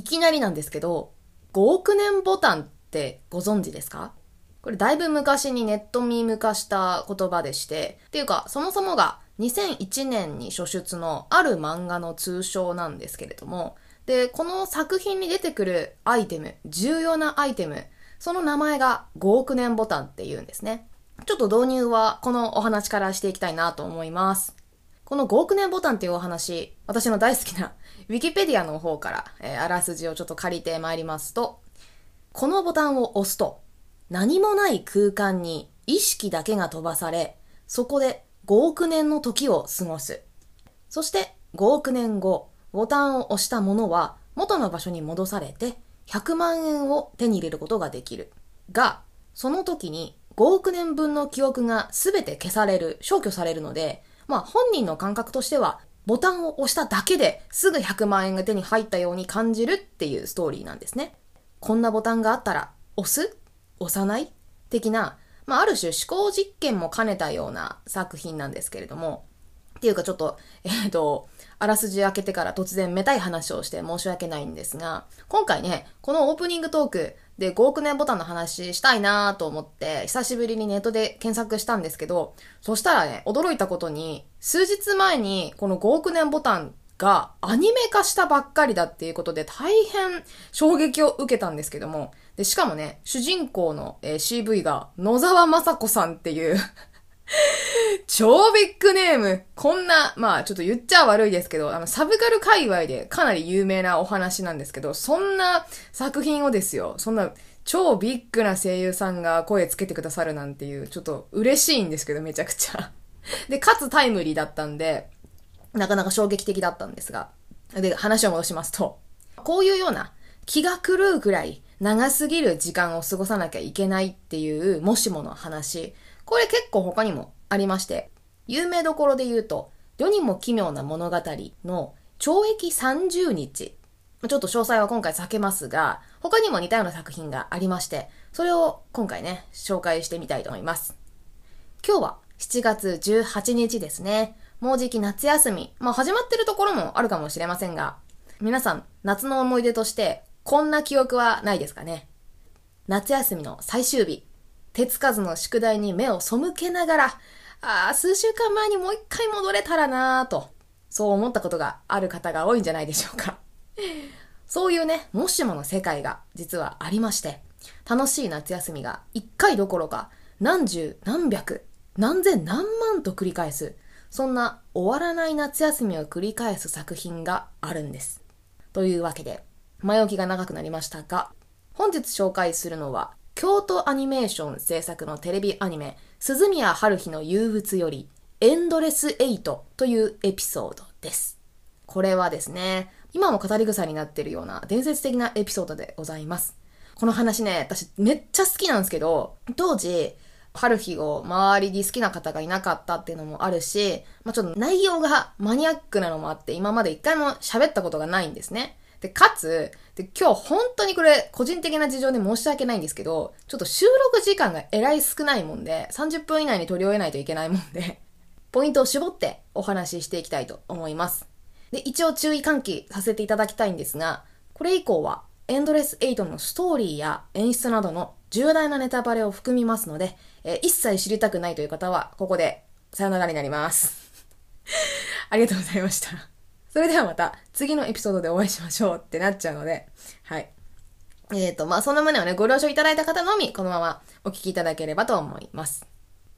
いきなりなんですけど、5億年ボタンってご存知ですか？これだいぶ昔にネットミーム化した言葉でして、っていうか、そもそもが2001年に初出のある漫画の通称なんですけれども、で、この作品に出てくるアイテム、重要なアイテム、その名前が5億年ボタンって言うんですね。ちょっと導入はこのお話からしていきたいなと思います。この5億年ボタンっていうお話、私の大好きなウィキペディアの方から、えー、あらすじをちょっと借りてまいりますと、このボタンを押すと、何もない空間に意識だけが飛ばされ、そこで5億年の時を過ごす。そして5億年後、ボタンを押したものは元の場所に戻されて、100万円を手に入れることができる。が、その時に5億年分の記憶が全て消される、消去されるので、まあ本人の感覚としては、ボタンを押しただけですぐ100万円が手に入ったように感じるっていうストーリーなんですね。こんなボタンがあったら、押す？押さない？的な、まあある種思考実験も兼ねたような作品なんですけれども、っていうかちょっと、えっ、ー、と、あらすじ開けてから突然めたい話をして申し訳ないんですが、今回ね、このオープニングトークで5億年ボタンの話したいなと思って、久しぶりにネットで検索したんですけど、そしたらね、驚いたことに、数日前にこの5億年ボタンがアニメ化したばっかりだっていうことで大変衝撃を受けたんですけども、で、しかもね、主人公の、えー、CV が野沢雅子さんっていう超ビッグネーム。こんな、まあちょっと言っちゃ悪いですけど、あの、サブカル界隈でかなり有名なお話なんですけど、そんな作品をですよ、そんな超ビッグな声優さんが声つけてくださるなんていう、ちょっと嬉しいんですけど、めちゃくちゃ。で、かつタイムリーだったんで、なかなか衝撃的だったんですが。で、話を戻しますと、こういうような気が狂うくらい長すぎる時間を過ごさなきゃいけないっていうもしもの話。これ結構他にもありまして、有名どころで言うと、世にも奇妙な物語の懲役30日。ちょっと詳細は今回避けますが、他にも似たような作品がありまして、それを今回ね、紹介してみたいと思います。今日は7月18日ですね。もうじき夏休み。まあ始まってるところもあるかもしれませんが、皆さん夏の思い出としてこんな記憶はないですかね？夏休みの最終日。手つかずの宿題に目を背けながら、ああ、数週間前にもう一回戻れたらなぁと、そう思ったことがある方が多いんじゃないでしょうか。そういうね、もしもの世界が実はありまして、楽しい夏休みが一回どころか何十何百何千何万と繰り返す、そんな終わらない夏休みを繰り返す作品があるんです。というわけで、前置きが長くなりましたが、本日紹介するのは、京都アニメーション制作のテレビアニメ、鈴宮春日の憂鬱より、エンドレスエイトというエピソードです。これはですね、今も語り草になっているような伝説的なエピソードでございます。この話ね、私めっちゃ好きなんですけど、当時、春日を周りに好きな方がいなかったっていうのもあるし、まあ、ちょっと内容がマニアックなのもあって、今まで一回も喋ったことがないんですね。で、かつ、で、今日本当にこれ、個人的な事情で申し訳ないんですけど、ちょっと収録時間がえらい少ないもんで、30分以内に取り終えないといけないもんで、ポイントを絞ってお話ししていきたいと思います。で、一応注意喚起させていただきたいんですが、これ以降は、エンドレス8のストーリーや演出などの重大なネタバレを含みますので、えー、一切知りたくないという方は、ここでさよならになります。ありがとうございました。それではまた次のエピソードでお会いしましょうってなっちゃうので、はい。えっ、ー、と、まあ、その旨をね、ご了承いただいた方のみ、このままお聞きいただければと思います。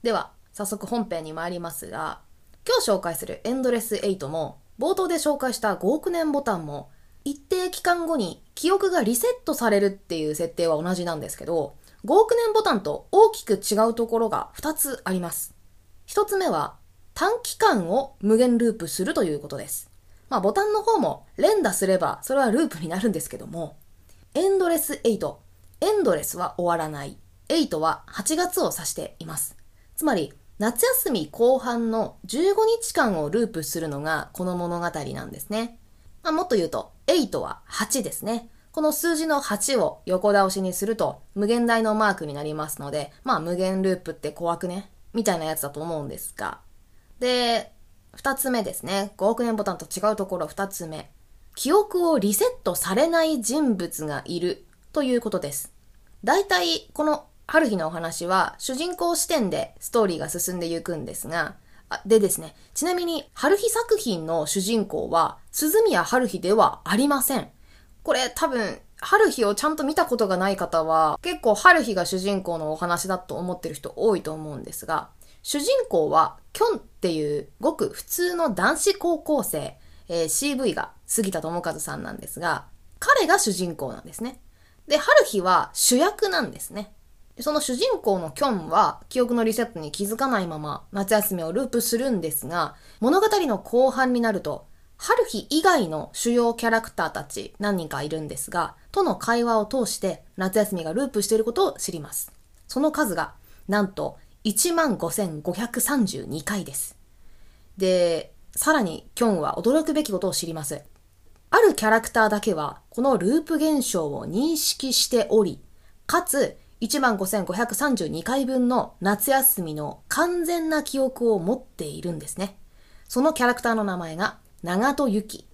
では、早速本編に参りますが、今日紹介するエンドレス8も、冒頭で紹介した5億年ボタンも、一定期間後に記憶がリセットされるっていう設定は同じなんですけど、5億年ボタンと大きく違うところが2つあります。1つ目は、短期間を無限ループするということです。まあボタンの方も連打すればそれはループになるんですけども、エンドレス8。エンドレスは終わらない。8は8月を指しています。つまり、夏休み後半の15日間をループするのがこの物語なんですね。まあ、もっと言うと、8は8ですね。この数字の8を横倒しにすると無限大のマークになりますので、まあ無限ループって怖くね？みたいなやつだと思うんですが。で、二つ目ですね。5億年ボタンと違うところ二つ目。記憶をリセットされない人物がいるということです。大体、この春日のお話は主人公視点でストーリーが進んでいくんですが、でですね、ちなみに春日作品の主人公は鈴宮春日ではありません。これ多分、春日をちゃんと見たことがない方は結構春日が主人公のお話だと思ってる人多いと思うんですが、主人公はキョンっていうごく普通の男子高校生、えー、CV が杉田智和さんなんですが、彼が主人公なんですね。で、春日は主役なんですね。その主人公のキョンは記憶のリセットに気づかないまま夏休みをループするんですが、物語の後半になると、春日以外の主要キャラクターたち何人かいるんですが、との会話を通して夏休みがループしていることを知ります。その数が、なんと15,532回です。で、さらにキョンは驚くべきことを知ります。あるキャラクターだけは、このループ現象を認識しており、かつ、15,532回分の夏休みの完全な記憶を持っているんですね。そのキャラクターの名前が、長戸ゆき。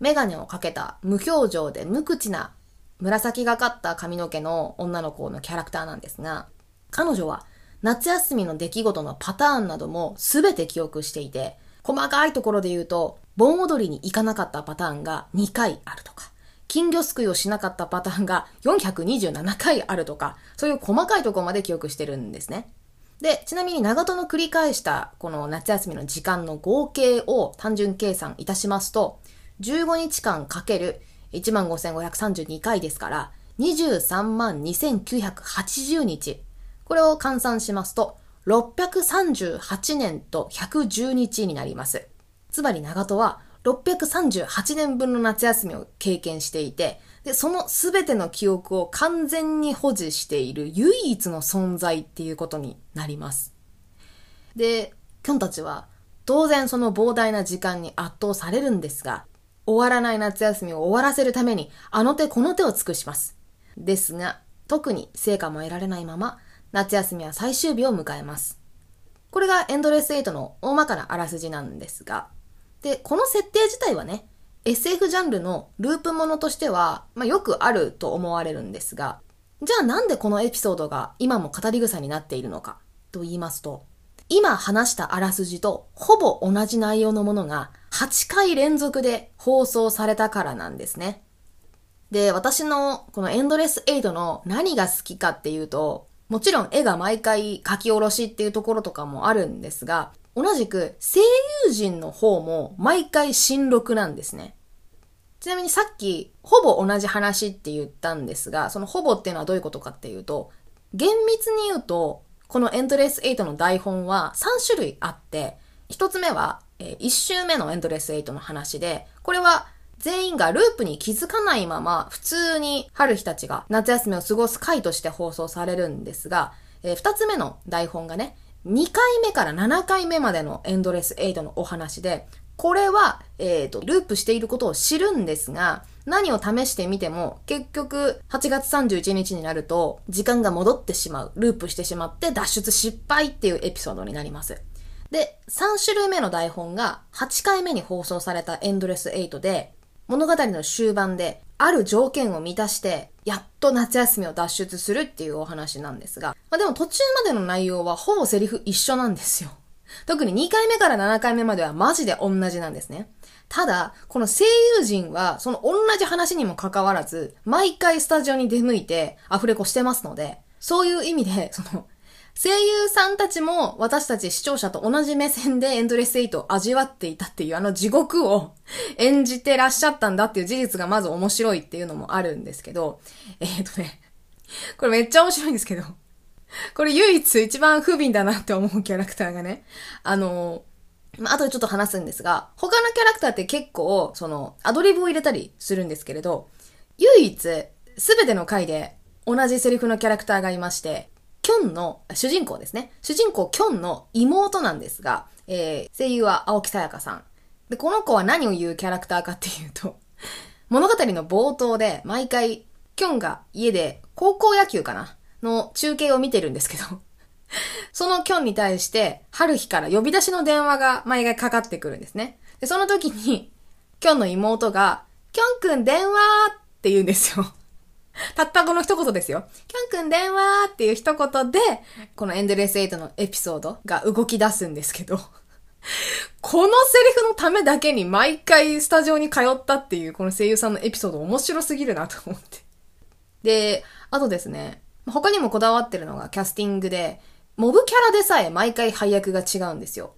メガネをかけた無表情で無口な紫がかった髪の毛の女の子のキャラクターなんですが、彼女は夏休みの出来事のパターンなども全て記憶していて、細かいところで言うと、盆踊りに行かなかったパターンが2回あるとか、金魚すくいをしなかったパターンが427回あるとか、そういう細かいところまで記憶してるんですね。で、ちなみに長門の繰り返したこの夏休みの時間の合計を単純計算いたしますと、15日間かける15,532回ですから、23万2980日。これを換算しますと、638年と110日になります。つまり長門は638年分の夏休みを経験していて、で、その全ての記憶を完全に保持している唯一の存在っていうことになります。で、キョンたちは当然その膨大な時間に圧倒されるんですが、終わらない夏休みを終わらせるためにあの手この手を尽くします。ですが、特に成果も得られないまま、夏休みは最終日を迎えます。これがエンドレス8の大まかなあらすじなんですが、で、この設定自体はね、SF ジャンルのループものとしては、まあ、よくあると思われるんですが、じゃあなんでこのエピソードが今も語り草になっているのかと言いますと、今話したあらすじとほぼ同じ内容のものが8回連続で放送されたからなんですね。で、私のこのエンドレスエイドの何が好きかっていうと、もちろん絵が毎回書き下ろしっていうところとかもあるんですが、同じく声優陣の方も毎回新録なんですね。ちなみにさっきほぼ同じ話って言ったんですが、そのほぼっていうのはどういうことかっていうと、厳密に言うと、このエントレス8の台本は3種類あって、1つ目は、え1周目のエントレス8の話で、これは全員がループに気づかないまま、普通に春日たちが夏休みを過ごす回として放送されるんですが、えー、二つ目の台本がね、2回目から7回目までのエンドレス8のお話で、これは、えっ、ー、と、ループしていることを知るんですが、何を試してみても、結局、8月31日になると、時間が戻ってしまう。ループしてしまって脱出失敗っていうエピソードになります。で、3種類目の台本が、8回目に放送されたエンドレス8で、物語の終盤で、ある条件を満たして、やっと夏休みを脱出するっていうお話なんですが、まあ、でも途中までの内容はほぼセリフ一緒なんですよ。特に2回目から7回目まではマジで同じなんですね。ただ、この声優陣は、その同じ話にもかかわらず、毎回スタジオに出向いてアフレコしてますので、そういう意味で、その、声優さんたちも私たち視聴者と同じ目線でエンドレスエイトを味わっていたっていうあの地獄を 演じてらっしゃったんだっていう事実がまず面白いっていうのもあるんですけど、えっ、とね、これめっちゃ面白いんですけど、これ唯一一番不憫だなって思うキャラクターがね、あの、まあ、後でちょっと話すんですが、他のキャラクターって結構、その、アドリブを入れたりするんですけれど、唯一、すべての回で同じセリフのキャラクターがいまして、キョンの、主人公ですね。主人公キョンの妹なんですが、えー、声優は青木さやかさん。で、この子は何を言うキャラクターかっていうと、物語の冒頭で毎回、キョンが家で高校野球かな？の中継を見てるんですけど、そのキョンに対して、春日から呼び出しの電話が毎回かかってくるんですね。で、その時に、キョンの妹が、きょんくん電話って言うんですよ。たったこの一言ですよ。きょんくん電話っていう一言で、このエンドレスエイトのエピソードが動き出すんですけど、このセリフのためだけに毎回スタジオに通ったっていうこの声優さんのエピソード面白すぎるなと思って。で、あとですね、他にもこだわってるのがキャスティングで、モブキャラでさえ毎回配役が違うんですよ。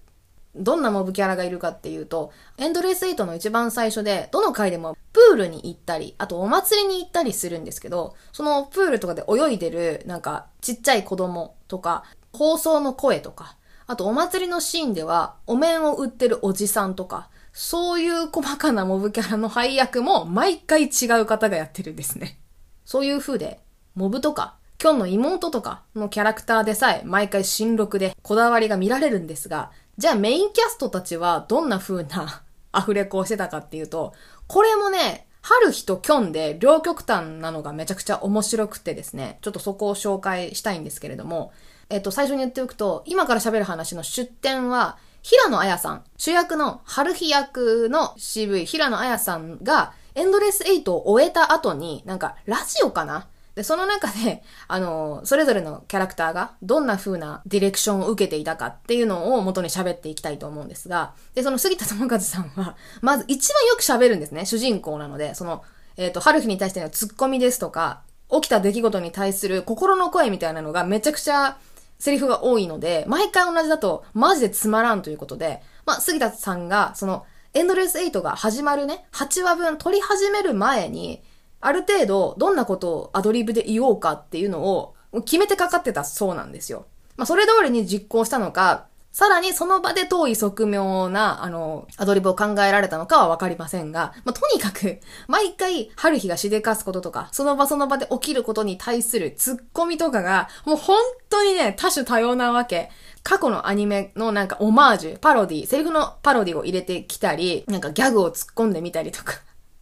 どんなモブキャラがいるかっていうと、エンドレス8の一番最初で、どの回でもプールに行ったり、あとお祭りに行ったりするんですけど、そのプールとかで泳いでる、なんか、ちっちゃい子供とか、放送の声とか、あとお祭りのシーンでは、お面を売ってるおじさんとか、そういう細かなモブキャラの配役も毎回違う方がやってるんですね。そういう風で、モブとか、今日の妹とかのキャラクターでさえ毎回新録でこだわりが見られるんですが、じゃあメインキャストたちはどんな風な アフレコをしてたかっていうと、これもね、春日とキョンで両極端なのがめちゃくちゃ面白くてですね、ちょっとそこを紹介したいんですけれども、えっと、最初に言っておくと、今から喋る話の出典は、平野綾さん、主役の春日役の渋い平野綾さんが、エンドレス8を終えた後に、なんか、ラジオかなで、その中で、あの、それぞれのキャラクターがどんな風なディレクションを受けていたかっていうのを元に喋っていきたいと思うんですが、で、その杉田智和さんは、まず一番よく喋るんですね。主人公なので、その、えっ、ー、と、春日に対してのツッコミですとか、起きた出来事に対する心の声みたいなのがめちゃくちゃセリフが多いので、毎回同じだとマジでつまらんということで、まあ、杉田さんが、その、エンドレス8が始まるね、8話分撮り始める前に、ある程度どんなことをアドリブで言おうかっていうのを決めてかかってたそうなんですよ。まあ、それ通りに実行したのか、さらにその場で遠い側面な、あの、アドリブを考えられたのかはわかりませんが、まあ、とにかく、毎回、春日がしでかすこととか、その場その場で起きることに対するツッコミとかが、もう本当にね、多種多様なわけ。過去のアニメのなんかオマージュ、パロディ、セリフのパロディを入れてきたり、なんかギャグを突っ込んでみたりとか。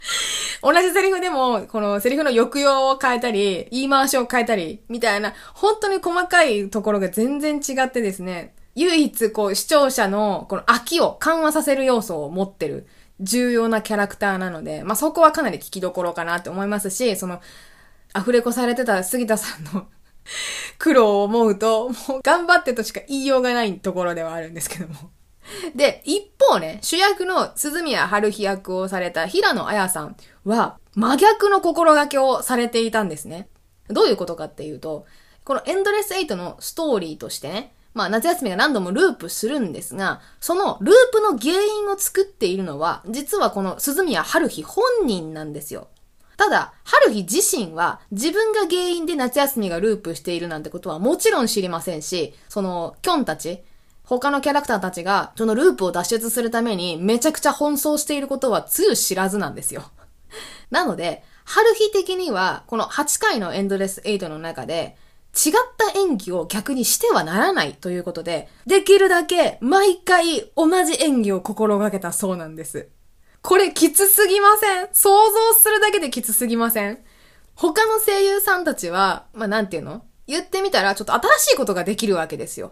同じセリフでも、このセリフの抑揚を変えたり、言い回しを変えたり、みたいな、本当に細かいところが全然違ってですね、唯一こう視聴者のこの飽きを緩和させる要素を持ってる重要なキャラクターなので、まあ、そこはかなり聞きどころかなって思いますし、その、アフレコされてた杉田さんの 苦労を思うと、もう頑張ってとしか言いようがないところではあるんですけども。で、一方ね、主役の鈴宮春日役をされた平野綾さんは、真逆の心がけをされていたんですね。どういうことかっていうと、このエンドレス8のストーリーとしてね、まあ夏休みが何度もループするんですが、そのループの原因を作っているのは、実はこの鈴宮春日本人なんですよ。ただ、春日自身は自分が原因で夏休みがループしているなんてことはもちろん知りませんし、その、キョンたち、他のキャラクターたちが、そのループを脱出するためにめちゃくちゃ奔走していることはつゆ知らずなんですよ。なので、春日的には、この8回のエンドレス8の中で、違った演技を逆にしてはならないということで、できるだけ毎回同じ演技を心がけたそうなんです。これきつすぎません？想像するだけできつすぎません？他の声優さんたちは、まあ、なんていうの？言ってみたらちょっと新しいことができるわけですよ。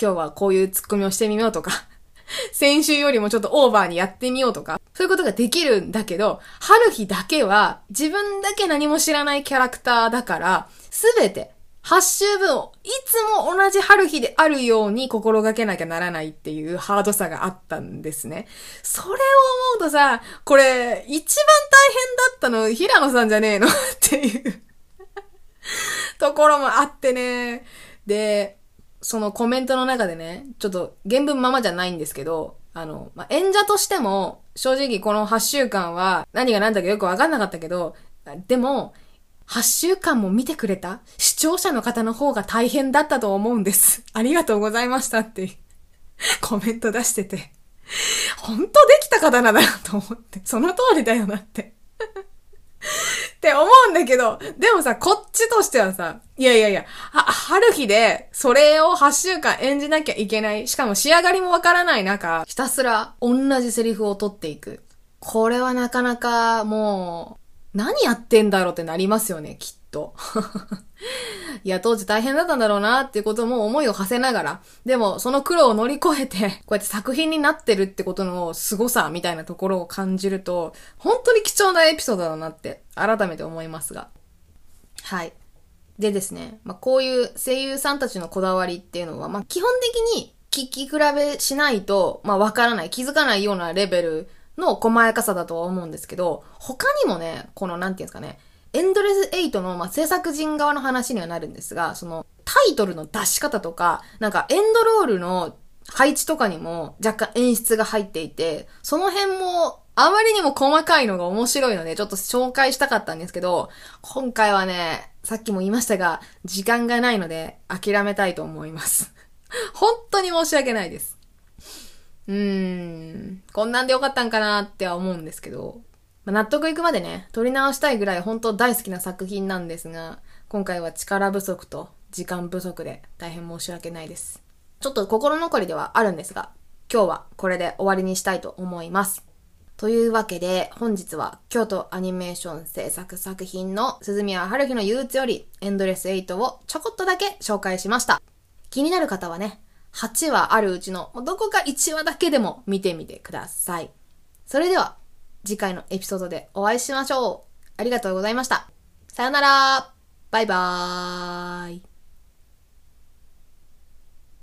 今日はこういうツッコミをしてみようとか 先週よりもちょっとオーバーにやってみようとか、そういうことができるんだけど、春日だけは自分だけ何も知らないキャラクターだから、すべて8週分をいつも同じ春日であるように心がけなきゃならないっていうハードさがあったんですね。それを思うとさ、これ、一番大変だったの平野さんじゃねえの？っていう ところもあってね。で、そのコメントの中でね、ちょっと原文ままじゃないんですけど、あの、まあ、演者としても、正直この8週間は何が何だかよくわかんなかったけど、でも、8週間も見てくれた視聴者の方の方が大変だったと思うんです。ありがとうございましたってコメント出してて。本当できた方なんだなと思って。その通りだよなってって思うんだけど、でもさ、こっちとしてはさ、いやいやいや、は、春日で、それを8週間演じなきゃいけない。しかも仕上がりもわからない中、ひたすら同じセリフを取っていく。これはなかなかもう、何やってんだろうってなりますよね、きっと。いや、当時大変だったんだろうなっていうことも思いを馳せながら、でもその苦労を乗り越えて、こうやって作品になってるってことの凄さみたいなところを感じると、本当に貴重なエピソードだなって改めて思いますが。はい。でですね、まあ、こういう声優さんたちのこだわりっていうのは、まあ、基本的に聞き比べしないと、まあ、わからない、気づかないようなレベルの細やかさだとは思うんですけど、他にもね、この、なんていうんですかね、エンドレス8の、まあ、制作人側の話にはなるんですが、その、タイトルの出し方とか、なんかエンドロールの配置とかにも若干演出が入っていて、その辺もあまりにも細かいのが面白いので、ちょっと紹介したかったんですけど、今回はね、さっきも言いましたが、時間がないので諦めたいと思います。本当に申し訳ないです。うーん、こんなんでよかったんかなっては思うんですけど、まあ、納得いくまでね、撮り直したいぐらい本当大好きな作品なんですが、今回は力不足と時間不足で大変申し訳ないです。ちょっと心残りではあるんですが、今日はこれで終わりにしたいと思います。というわけで、本日は京都アニメーション制作作品の鈴宮春日の憂鬱よりエンドレス8をちょこっとだけ紹介しました。気になる方はね、8話あるうちのどこか1話だけでも見てみてください。それでは、次回のエピソードでお会いしましょう。ありがとうございました。さよならバイバーイ